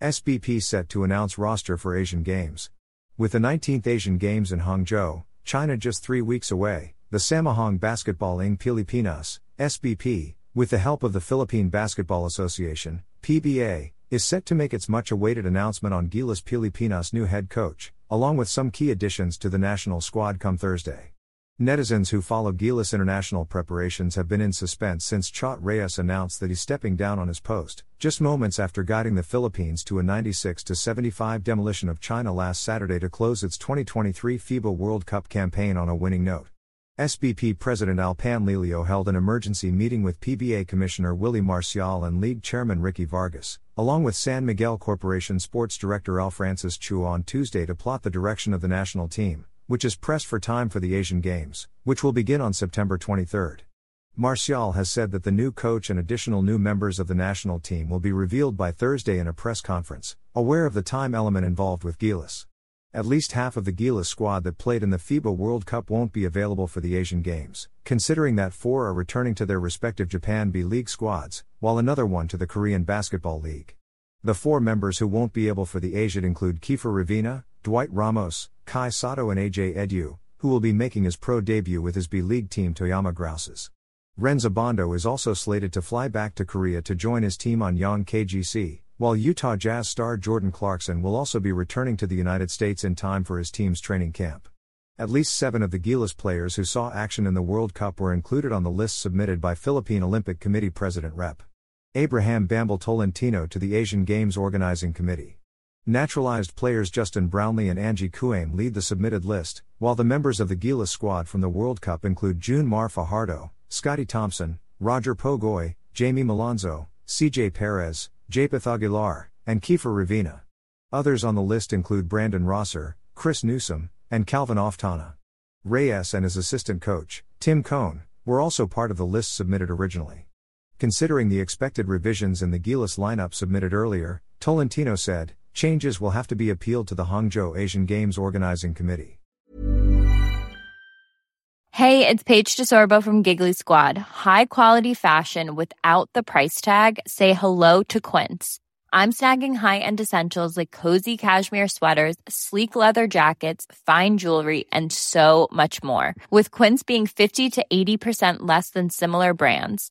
SBP set to announce roster for Asian Games. With the 19th Asian Games in Hangzhou, China just three weeks away, the Samahang Basketball ng Pilipinas, SBP, with the help of the Philippine Basketball Association, PBA, is set to make its much awaited announcement on Gilas Pilipinas' new head coach, along with some key additions to the national squad come Thursday. Netizens who follow Gilas international preparations have been in suspense since Chot Reyes announced that he's stepping down on his post, just moments after guiding the Philippines to a 96 75 demolition of China last Saturday to close its 2023 FIBA World Cup campaign on a winning note. SBP President Al Panlilio held an emergency meeting with PBA Commissioner Willie Marcial and League Chairman Ricky Vargas, along with San Miguel Corporation Sports Director Al Francis Chu on Tuesday to plot the direction of the national team which is pressed for time for the Asian Games, which will begin on September 23. Marcial has said that the new coach and additional new members of the national team will be revealed by Thursday in a press conference, aware of the time element involved with Gilas. At least half of the Gilas squad that played in the FIBA World Cup won't be available for the Asian Games, considering that four are returning to their respective Japan B League squads, while another one to the Korean Basketball League. The four members who won't be able for the Asian include Kiefer Ravena, Dwight Ramos, Kai Sotto and AJ Edu, who will be making his pro debut with his B League team Toyama Grouses. Rhenz Abando is also slated to fly back to Korea to join his team Anyang KGC, while Utah Jazz star Jordan Clarkson will also be returning to the United States in time for his team's training camp. At least seven of the Gilas players who saw action in the World Cup were included on the list submitted by Philippine Olympic Committee President Rep. Abraham Bambol Tolentino to the Asian Games Organizing Committee. Naturalized players Justin Brownlee and Ange Kouame lead the submitted list, while the members of the Gilas squad from the World Cup include June Mar Fajardo, Scotty Thompson, Roger Pogoy, Jamie Malonzo, CJ Perez, Japeth Aguilar, and Kiefer Ravena. Others on the list include Brandon Rosser, Chris Newsome, and Calvin Oftana. Reyes and his assistant coach, Tim Cone, were also part of the list submitted originally. Considering the expected revisions in the Gilas lineup submitted earlier, Tolentino said, Changes will have to be appealed to the Hangzhou Asian Games Organizing Committee. Hey, it's Paige DeSorbo from Giggly Squad. High quality fashion without the price tag? Say hello to Quince. I'm snagging high end essentials like cozy cashmere sweaters, sleek leather jackets, fine jewelry, and so much more. With Quince being 50 to 80% less than similar brands